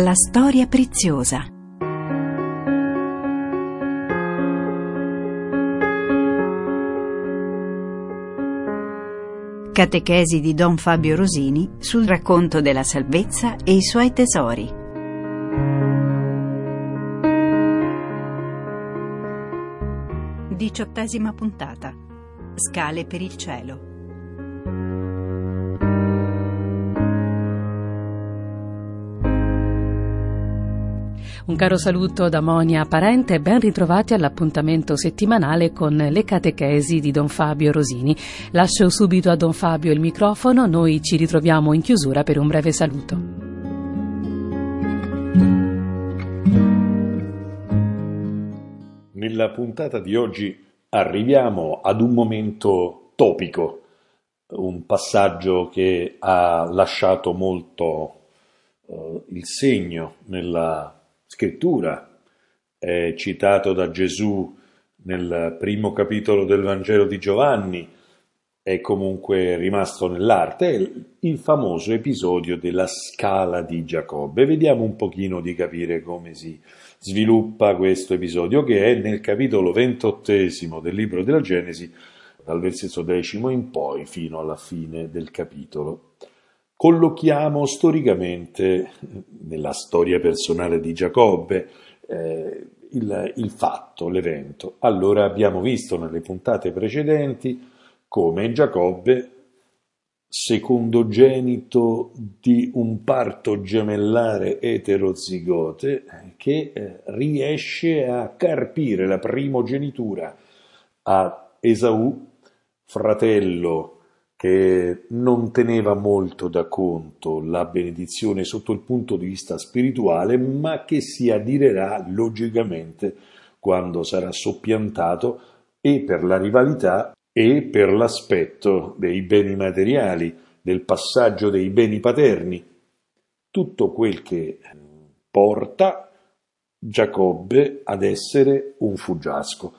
La storia preziosa. Catechesi di Don Fabio Rosini sul racconto della salvezza e i suoi tesori. Diciottesima puntata. Scale per il cielo. Un caro saluto da Monia Parente e ben ritrovati all'appuntamento settimanale con le catechesi di Don Fabio Rosini. Lascio subito a Don Fabio il microfono, noi ci ritroviamo in chiusura per un breve saluto. Nella puntata di oggi arriviamo ad un momento topico, un passaggio che ha lasciato molto uh, il segno nella scrittura, è citato da Gesù nel primo capitolo del Vangelo di Giovanni, è comunque rimasto nell'arte, è il famoso episodio della scala di Giacobbe. Vediamo un pochino di capire come si sviluppa questo episodio, che è nel capitolo ventottesimo del libro della Genesi, dal versetto decimo in poi fino alla fine del capitolo collochiamo storicamente, nella storia personale di Giacobbe, eh, il, il fatto, l'evento. Allora abbiamo visto nelle puntate precedenti come Giacobbe, secondogenito di un parto gemellare eterozigote, che eh, riesce a carpire la primogenitura a Esaù, fratello che non teneva molto da conto la benedizione sotto il punto di vista spirituale, ma che si adirerà logicamente quando sarà soppiantato e per la rivalità e per l'aspetto dei beni materiali, del passaggio dei beni paterni. Tutto quel che porta Giacobbe ad essere un fuggiasco,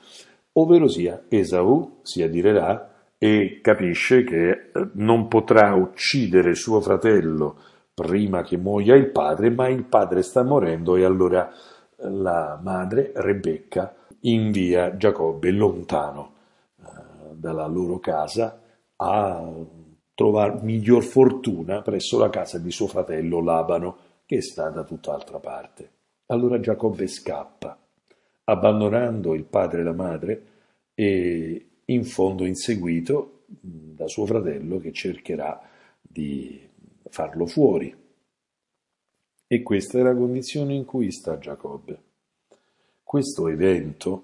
ovvero sia Esaù si adirerà e capisce che eh, non potrà uccidere suo fratello prima che muoia il padre, ma il padre sta morendo e allora eh, la madre, Rebecca, invia Giacobbe lontano eh, dalla loro casa a trovare miglior fortuna presso la casa di suo fratello Labano, che sta da tutt'altra parte. Allora Giacobbe scappa, abbandonando il padre e la madre e in fondo inseguito da suo fratello che cercherà di farlo fuori. E questa è la condizione in cui sta Giacobbe. Questo evento,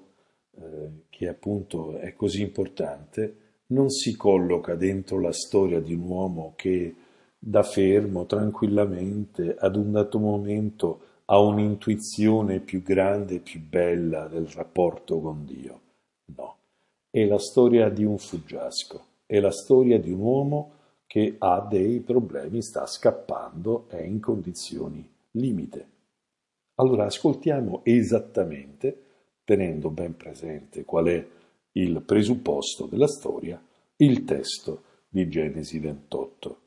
eh, che appunto è così importante, non si colloca dentro la storia di un uomo che da fermo tranquillamente ad un dato momento ha un'intuizione più grande e più bella del rapporto con Dio. No, è la storia di un fuggiasco, è la storia di un uomo che ha dei problemi, sta scappando, è in condizioni limite. Allora ascoltiamo esattamente, tenendo ben presente qual è il presupposto della storia, il testo di Genesi 28.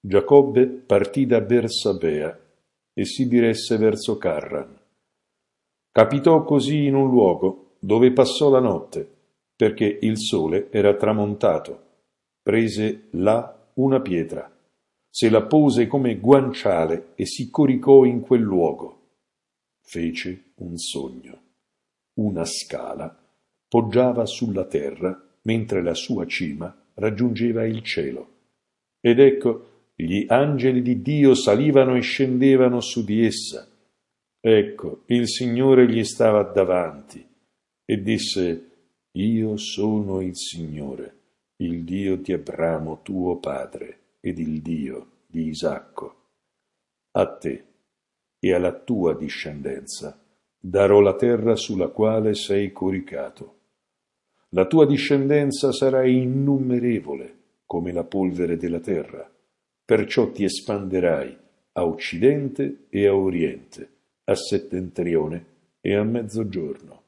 Giacobbe partì da Bersabea e si diresse verso Carran. Capitò così in un luogo dove passò la notte, perché il sole era tramontato. Prese là una pietra, se la pose come guanciale e si coricò in quel luogo. Fece un sogno. Una scala poggiava sulla terra mentre la sua cima raggiungeva il cielo. Ed ecco, gli angeli di Dio salivano e scendevano su di essa. Ecco, il Signore gli stava davanti e disse, Io sono il Signore, il Dio di Abramo tuo padre ed il Dio di Isacco. A te e alla tua discendenza darò la terra sulla quale sei coricato. La tua discendenza sarà innumerevole come la polvere della terra, perciò ti espanderai a occidente e a oriente, a settentrione e a mezzogiorno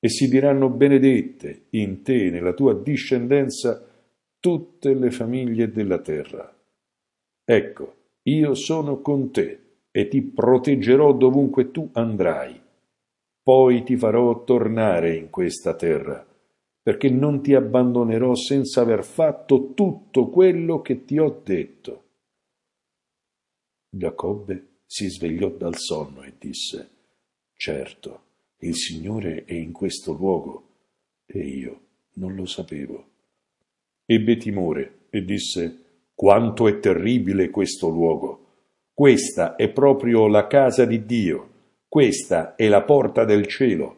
e si diranno benedette in te, nella tua discendenza, tutte le famiglie della terra. Ecco, io sono con te e ti proteggerò dovunque tu andrai. Poi ti farò tornare in questa terra, perché non ti abbandonerò senza aver fatto tutto quello che ti ho detto. Giacobbe si svegliò dal sonno e disse, Certo, il Signore è in questo luogo, e io non lo sapevo. Ebbe timore e disse, Quanto è terribile questo luogo! Questa è proprio la casa di Dio, questa è la porta del cielo.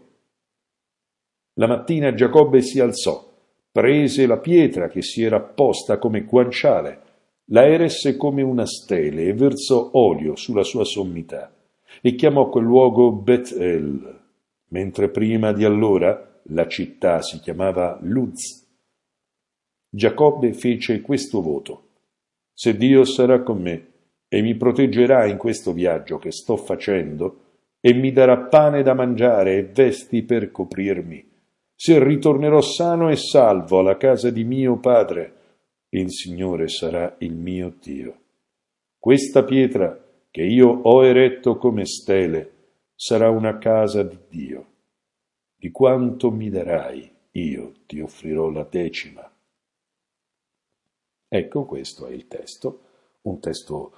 La mattina Giacobbe si alzò, prese la pietra che si era posta come guanciale, la eresse come una stele e versò olio sulla sua sommità e chiamò quel luogo Bethel, mentre prima di allora la città si chiamava Luz. Giacobbe fece questo voto. Se Dio sarà con me e mi proteggerà in questo viaggio che sto facendo, e mi darà pane da mangiare e vesti per coprirmi, se ritornerò sano e salvo alla casa di mio padre, il Signore sarà il mio Dio. Questa pietra che io ho eretto come stele sarà una casa di Dio. Di quanto mi darai, io ti offrirò la decima. Ecco questo è il testo, un testo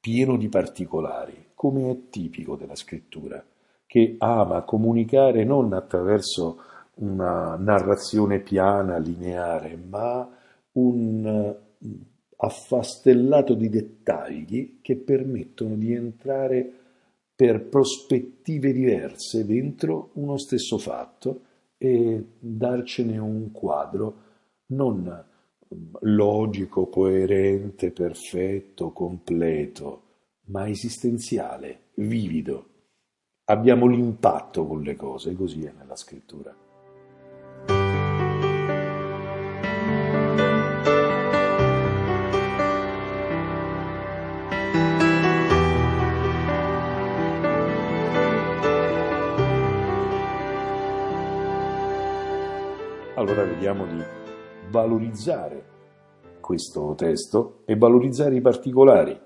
pieno di particolari, come è tipico della scrittura, che ama comunicare non attraverso una narrazione piana, lineare, ma un affastellato di dettagli che permettono di entrare per prospettive diverse dentro uno stesso fatto e darcene un quadro non logico, coerente, perfetto, completo, ma esistenziale, vivido. Abbiamo l'impatto con le cose, così è nella scrittura. Allora vediamo di valorizzare questo testo e valorizzare i particolari.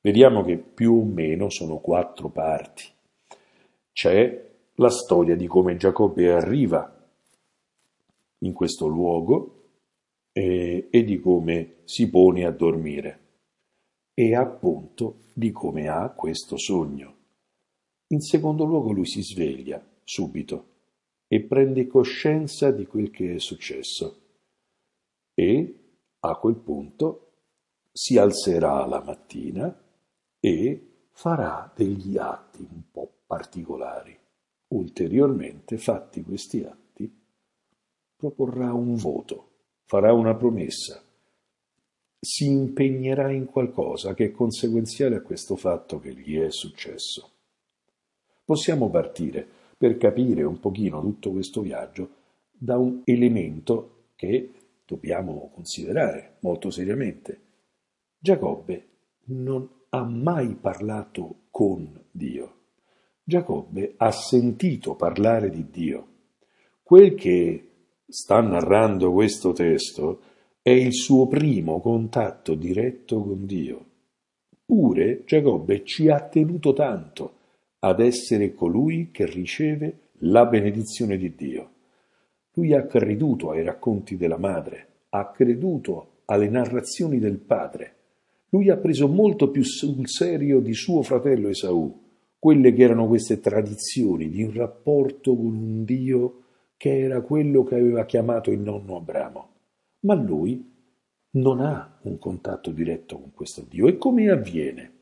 Vediamo che più o meno sono quattro parti. C'è la storia di come Giacobbe arriva in questo luogo e, e di come si pone a dormire e appunto di come ha questo sogno. In secondo luogo lui si sveglia subito e prende coscienza di quel che è successo e a quel punto si alzerà la mattina e farà degli atti un po' particolari. Ulteriormente, fatti questi atti, proporrà un voto, farà una promessa, si impegnerà in qualcosa che è conseguenziale a questo fatto che gli è successo. Possiamo partire per capire un pochino tutto questo viaggio da un elemento che dobbiamo considerare molto seriamente. Giacobbe non ha mai parlato con Dio. Giacobbe ha sentito parlare di Dio. Quel che sta narrando questo testo è il suo primo contatto diretto con Dio. Pure Giacobbe ci ha tenuto tanto ad essere colui che riceve la benedizione di Dio. Lui ha creduto ai racconti della madre, ha creduto alle narrazioni del padre. Lui ha preso molto più sul serio di suo fratello Esaù quelle che erano queste tradizioni di un rapporto con un Dio che era quello che aveva chiamato il nonno Abramo. Ma lui non ha un contatto diretto con questo Dio. E come avviene?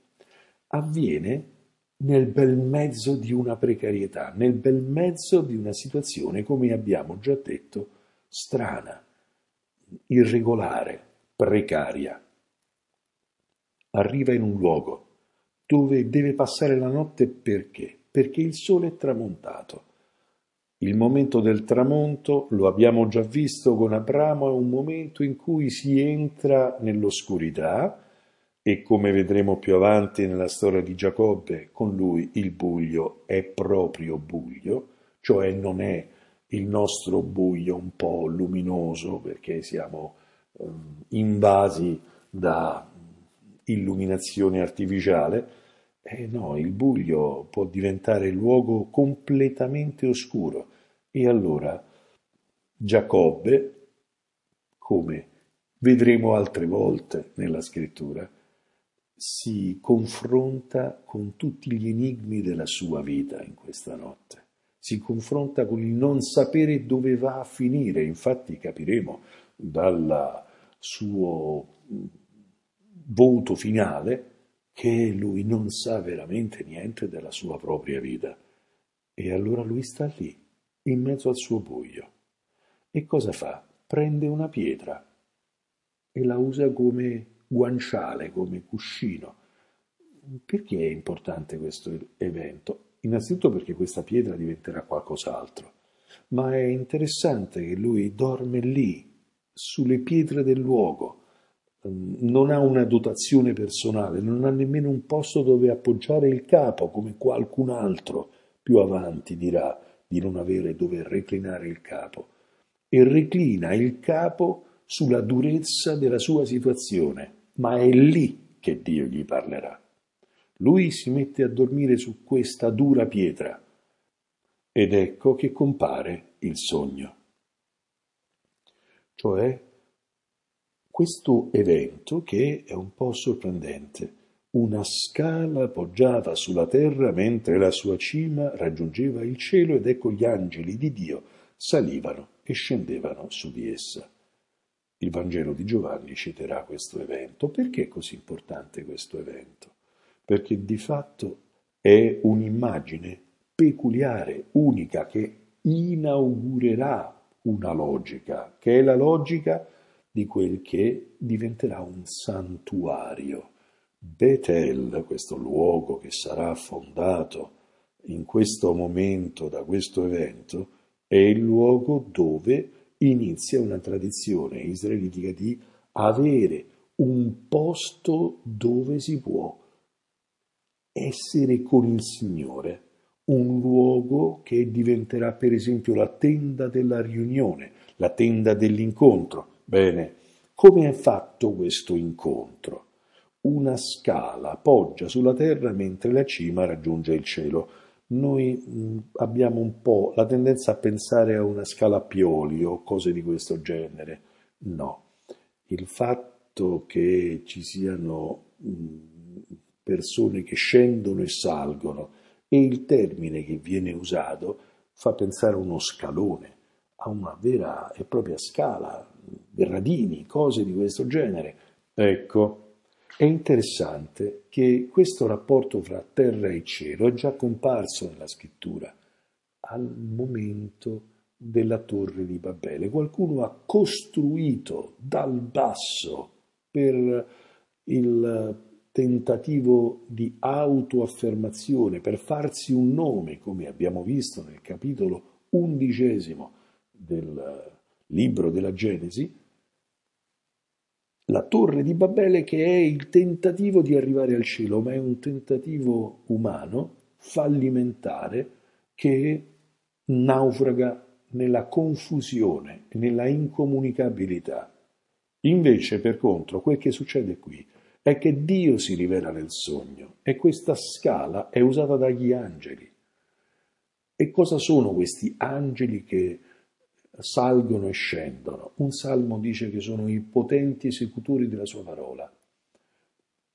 Avviene nel bel mezzo di una precarietà, nel bel mezzo di una situazione, come abbiamo già detto, strana, irregolare, precaria. Arriva in un luogo dove deve passare la notte perché? Perché il sole è tramontato. Il momento del tramonto, lo abbiamo già visto con Abramo, è un momento in cui si entra nell'oscurità, e come vedremo più avanti nella storia di Giacobbe, con lui il buio è proprio buio, cioè non è il nostro buio un po' luminoso perché siamo um, invasi dai illuminazione artificiale, eh no, il buio può diventare luogo completamente oscuro. E allora Giacobbe, come vedremo altre volte nella scrittura, si confronta con tutti gli enigmi della sua vita in questa notte. Si confronta con il non sapere dove va a finire. Infatti capiremo dal suo voto finale che lui non sa veramente niente della sua propria vita. E allora lui sta lì, in mezzo al suo buio. E cosa fa? Prende una pietra e la usa come guanciale, come cuscino. Perché è importante questo evento? Innanzitutto perché questa pietra diventerà qualcos'altro, ma è interessante che lui dorme lì, sulle pietre del luogo, non ha una dotazione personale, non ha nemmeno un posto dove appoggiare il capo, come qualcun altro più avanti dirà di non avere dove reclinare il capo. E reclina il capo sulla durezza della sua situazione, ma è lì che Dio gli parlerà. Lui si mette a dormire su questa dura pietra ed ecco che compare il sogno. Cioè questo evento che è un po' sorprendente. Una scala poggiava sulla terra mentre la sua cima raggiungeva il cielo ed ecco gli angeli di Dio salivano e scendevano su di essa. Il Vangelo di Giovanni citerà questo evento. Perché è così importante questo evento? Perché di fatto è un'immagine peculiare, unica, che inaugurerà una logica, che è la logica di quel che diventerà un santuario. Betel, questo luogo che sarà fondato in questo momento da questo evento, è il luogo dove inizia una tradizione israelitica di avere un posto dove si può essere con il Signore, un luogo che diventerà per esempio la tenda della riunione, la tenda dell'incontro, Bene, come è fatto questo incontro? Una scala poggia sulla terra mentre la cima raggiunge il cielo. Noi mh, abbiamo un po' la tendenza a pensare a una scala a pioli o cose di questo genere. No, il fatto che ci siano mh, persone che scendono e salgono e il termine che viene usato fa pensare a uno scalone, a una vera e propria scala gradini, cose di questo genere. Ecco, è interessante che questo rapporto fra terra e cielo è già comparso nella scrittura al momento della torre di Babele. Qualcuno ha costruito dal basso per il tentativo di autoaffermazione, per farsi un nome, come abbiamo visto nel capitolo undicesimo del libro della Genesi, la torre di Babele che è il tentativo di arrivare al cielo, ma è un tentativo umano, fallimentare, che naufraga nella confusione nella incomunicabilità. Invece, per contro, quel che succede qui è che Dio si rivela nel sogno e questa scala è usata dagli angeli. E cosa sono questi angeli che salgono e scendono. Un salmo dice che sono i potenti esecutori della sua parola.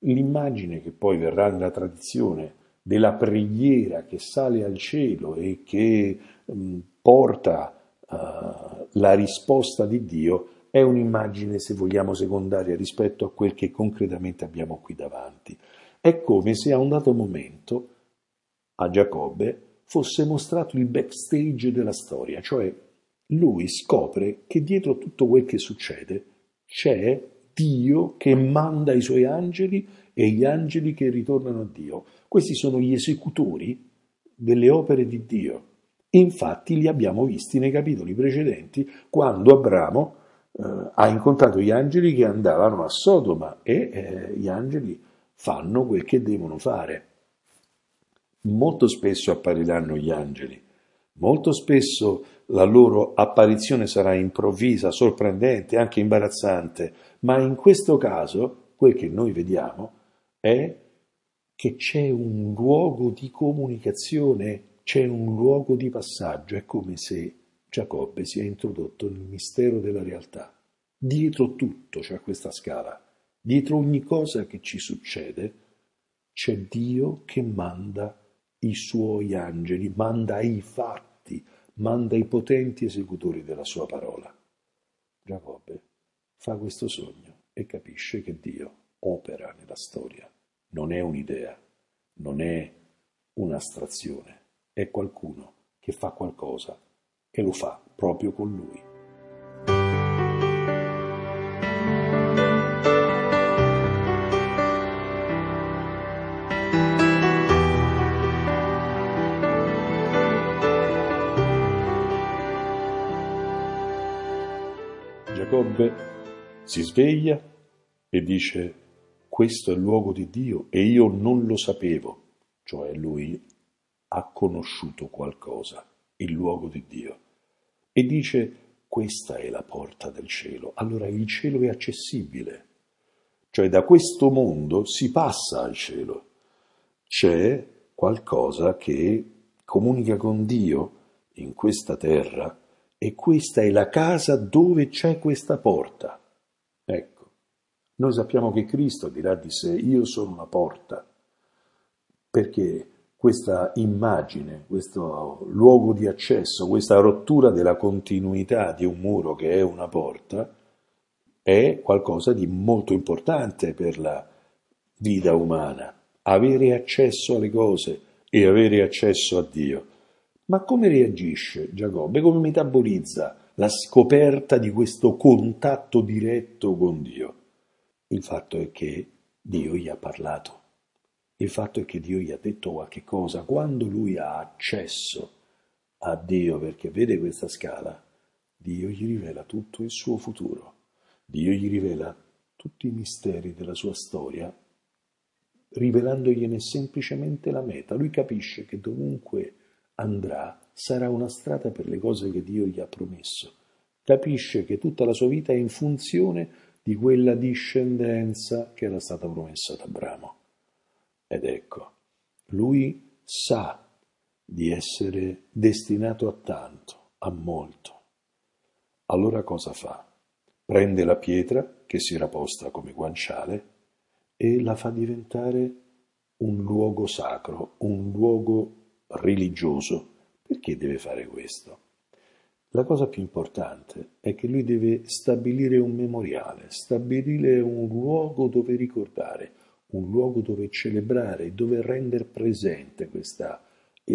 L'immagine che poi verrà nella tradizione della preghiera che sale al cielo e che mh, porta uh, la risposta di Dio è un'immagine, se vogliamo, secondaria rispetto a quel che concretamente abbiamo qui davanti. È come se a un dato momento a Giacobbe fosse mostrato il backstage della storia, cioè lui scopre che dietro tutto quel che succede c'è Dio che manda i suoi angeli e gli angeli che ritornano a Dio. Questi sono gli esecutori delle opere di Dio. Infatti li abbiamo visti nei capitoli precedenti quando Abramo eh, ha incontrato gli angeli che andavano a Sodoma e eh, gli angeli fanno quel che devono fare. Molto spesso appariranno gli angeli, molto spesso la loro apparizione sarà improvvisa, sorprendente, anche imbarazzante, ma in questo caso quel che noi vediamo è che c'è un luogo di comunicazione, c'è un luogo di passaggio, è come se Giacobbe sia introdotto nel mistero della realtà. Dietro tutto c'è questa scala, dietro ogni cosa che ci succede c'è Dio che manda i suoi angeli, manda i fatti, manda i potenti esecutori della sua parola. Giacobbe fa questo sogno e capisce che Dio opera nella storia non è un'idea, non è un'astrazione, è qualcuno che fa qualcosa e lo fa proprio con lui. Giacobbe si sveglia e dice questo è il luogo di Dio e io non lo sapevo, cioè lui ha conosciuto qualcosa, il luogo di Dio, e dice questa è la porta del cielo, allora il cielo è accessibile, cioè da questo mondo si passa al cielo, c'è qualcosa che comunica con Dio in questa terra e questa è la casa dove c'è questa porta. Ecco. Noi sappiamo che Cristo dirà di sé, io sono la porta, perché questa immagine, questo luogo di accesso, questa rottura della continuità di un muro che è una porta, è qualcosa di molto importante per la vita umana. Avere accesso alle cose e avere accesso a Dio. Ma come reagisce Giacobbe? Come metabolizza la scoperta di questo contatto diretto con Dio? Il fatto è che Dio gli ha parlato. Il fatto è che Dio gli ha detto qualche cosa. Quando lui ha accesso a Dio perché vede questa scala, Dio gli rivela tutto il suo futuro. Dio gli rivela tutti i misteri della sua storia, rivelandogliene semplicemente la meta. Lui capisce che dovunque andrà sarà una strada per le cose che Dio gli ha promesso. Capisce che tutta la sua vita è in funzione di quella discendenza che era stata promessa ad Abramo. Ed ecco, lui sa di essere destinato a tanto, a molto. Allora cosa fa? Prende la pietra che si era posta come guanciale e la fa diventare un luogo sacro, un luogo religioso. Perché deve fare questo? La cosa più importante è che lui deve stabilire un memoriale, stabilire un luogo dove ricordare, un luogo dove celebrare, dove rendere presente questa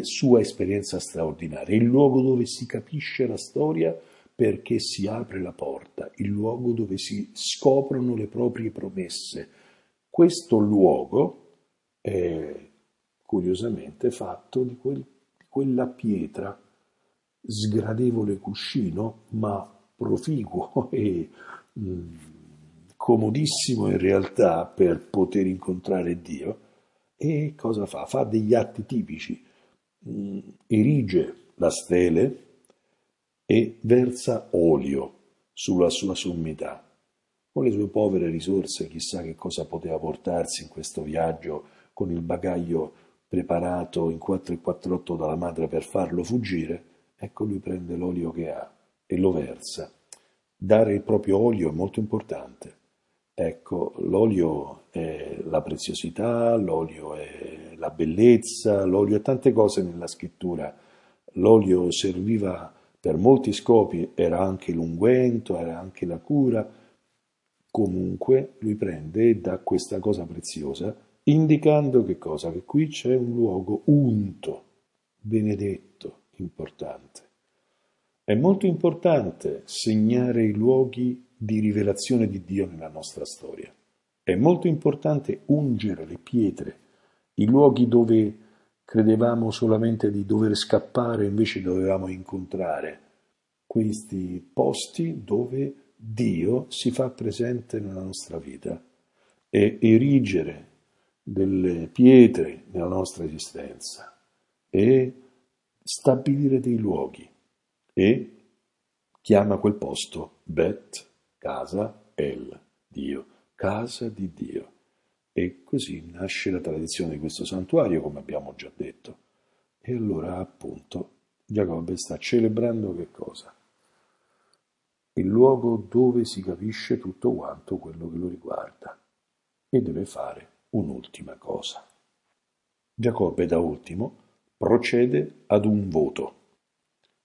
sua esperienza straordinaria, il luogo dove si capisce la storia perché si apre la porta, il luogo dove si scoprono le proprie promesse. Questo luogo è curiosamente fatto di, quel, quella pietra sgradevole cuscino, ma proficuo e mh, mm, comodissimo in realtà per poter incontrare Dio. E cosa fa? Fa degli atti tipici, mh, mm, erige la stele e versa olio sulla sua sommità. Con le sue povere risorse, chissà che cosa poteva portarsi in questo viaggio con il bagaglio preparato in 4 e 48 dalla madre per farlo fuggire, Ecco lui prende l'olio che ha e lo versa. Dare il proprio olio è molto importante. Ecco, l'olio è la preziosità, l'olio è la bellezza, l'olio è tante cose nella scrittura. L'olio serviva per molti scopi, era anche l'unguento, era anche la cura. Comunque lui prende e dà questa cosa preziosa, indicando che cosa? Che qui c'è un luogo unto, benedetto importante. È molto importante segnare i luoghi di rivelazione di Dio nella nostra storia. È molto importante ungere le pietre, i luoghi dove credevamo solamente di dover scappare, invece dovevamo incontrare questi posti dove Dio si fa presente nella nostra vita e erigere delle pietre nella nostra esistenza e stabilire dei luoghi e chiama quel posto Bet, casa El, Dio, casa di Dio. E così nasce la tradizione di questo santuario, come abbiamo già detto. E allora, appunto, Giacobbe sta celebrando che cosa? Il luogo dove si capisce tutto quanto quello che lo riguarda e deve fare un'ultima cosa. Giacobbe, da ultimo, procede ad un voto.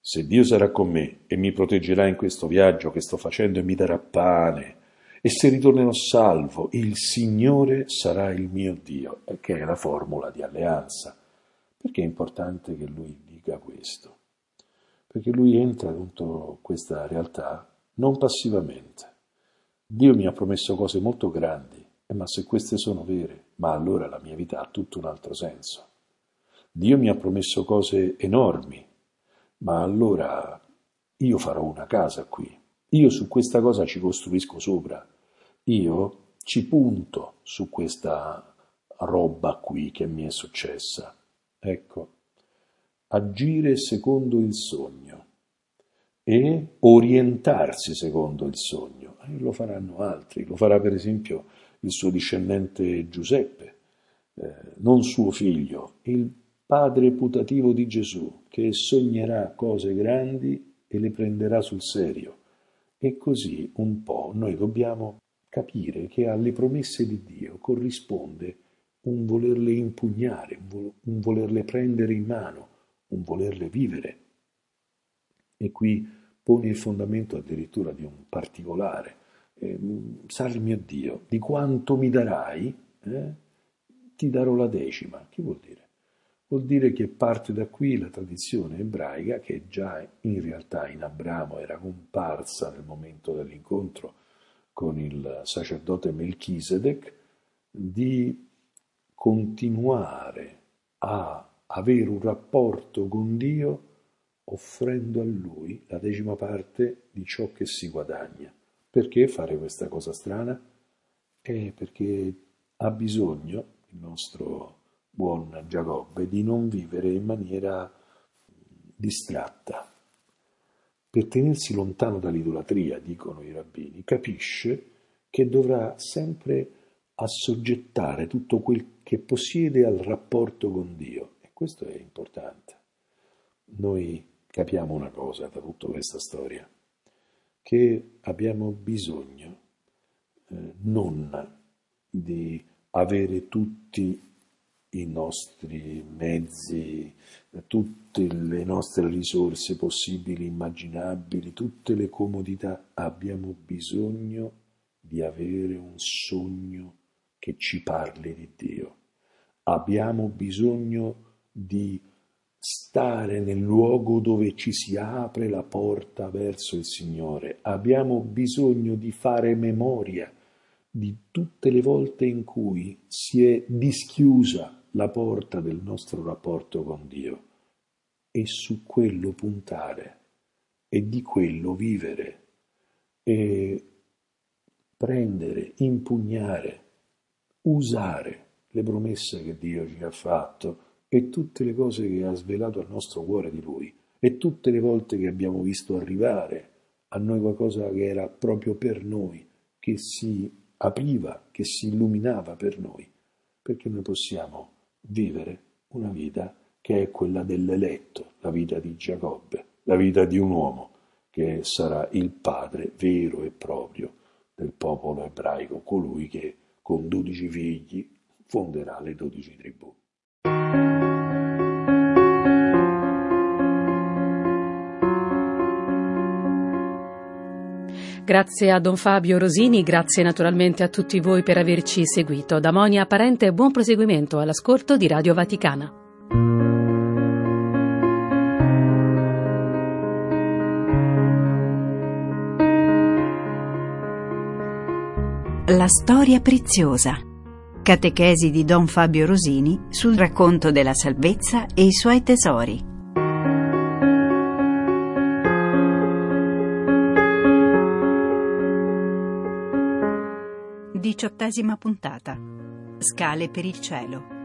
Se Dio sarà con me e mi proteggerà in questo viaggio che sto facendo e mi darà pane, e se ritornerò salvo, il Signore sarà il mio Dio, che è la formula di alleanza. Perché è importante che lui dica questo? Perché lui entra dentro questa realtà non passivamente. Dio mi ha promesso cose molto grandi, ma se queste sono vere, ma allora la mia vita ha tutto un altro senso. Dio mi ha promesso cose enormi, ma allora io farò una casa qui, io su questa cosa ci costruisco sopra, io ci punto su questa roba qui che mi è successa. Ecco, agire secondo il sogno e orientarsi secondo il sogno. E lo faranno altri, lo farà per esempio il suo discendente Giuseppe, eh, non suo figlio, il padre putativo di Gesù, che sognerà cose grandi e le prenderà sul serio. E così un po' noi dobbiamo capire che alle promesse di Dio corrisponde un volerle impugnare, un volerle prendere in mano, un volerle vivere. E qui pone il fondamento addirittura di un particolare. Eh, salve mio Dio, di quanto mi darai, eh, ti darò la decima. Che vuol dire? Vuol dire che parte da qui la tradizione ebraica, che già in realtà in Abramo era comparsa nel momento dell'incontro con il sacerdote Melchisedec, di continuare a avere un rapporto con Dio offrendo a Lui la decima parte di ciò che si guadagna. Perché fare questa cosa strana? È perché ha bisogno il nostro buon Giacobbe di non vivere in maniera distratta. Per tenersi lontano dall'idolatria, dicono i rabbini, capisce che dovrà sempre assoggettare tutto quel che possiede al rapporto con Dio. E questo è importante. Noi capiamo una cosa da tutta questa storia, che abbiamo bisogno eh, non di avere tutti i nostri mezzi, tutte le nostre risorse possibili, immaginabili, tutte le comodità, abbiamo bisogno di avere un sogno che ci parli di Dio. Abbiamo bisogno di stare nel luogo dove ci si apre la porta verso il Signore. Abbiamo bisogno di fare memoria di tutte le volte in cui si è dischiusa la porta del nostro rapporto con Dio e su quello puntare e di quello vivere e prendere, impugnare, usare le promesse che Dio ci ha fatto e tutte le cose che ha svelato al nostro cuore di Lui e tutte le volte che abbiamo visto arrivare a noi qualcosa che era proprio per noi, che si apriva, che si illuminava per noi, perché noi possiamo vivere una vita che è quella dell'eletto, la vita di Giacobbe, la vita di un uomo che sarà il padre vero e proprio del popolo ebraico, colui che con dodici figli fonderà le dodici tribù. Grazie a Don Fabio Rosini, grazie naturalmente a tutti voi per averci seguito. Da Monia Parente buon proseguimento all'ascolto di Radio Vaticana. La storia preziosa. Catechesi di Don Fabio Rosini sul racconto della salvezza e i suoi tesori. Diciottesima puntata. Scale per il cielo.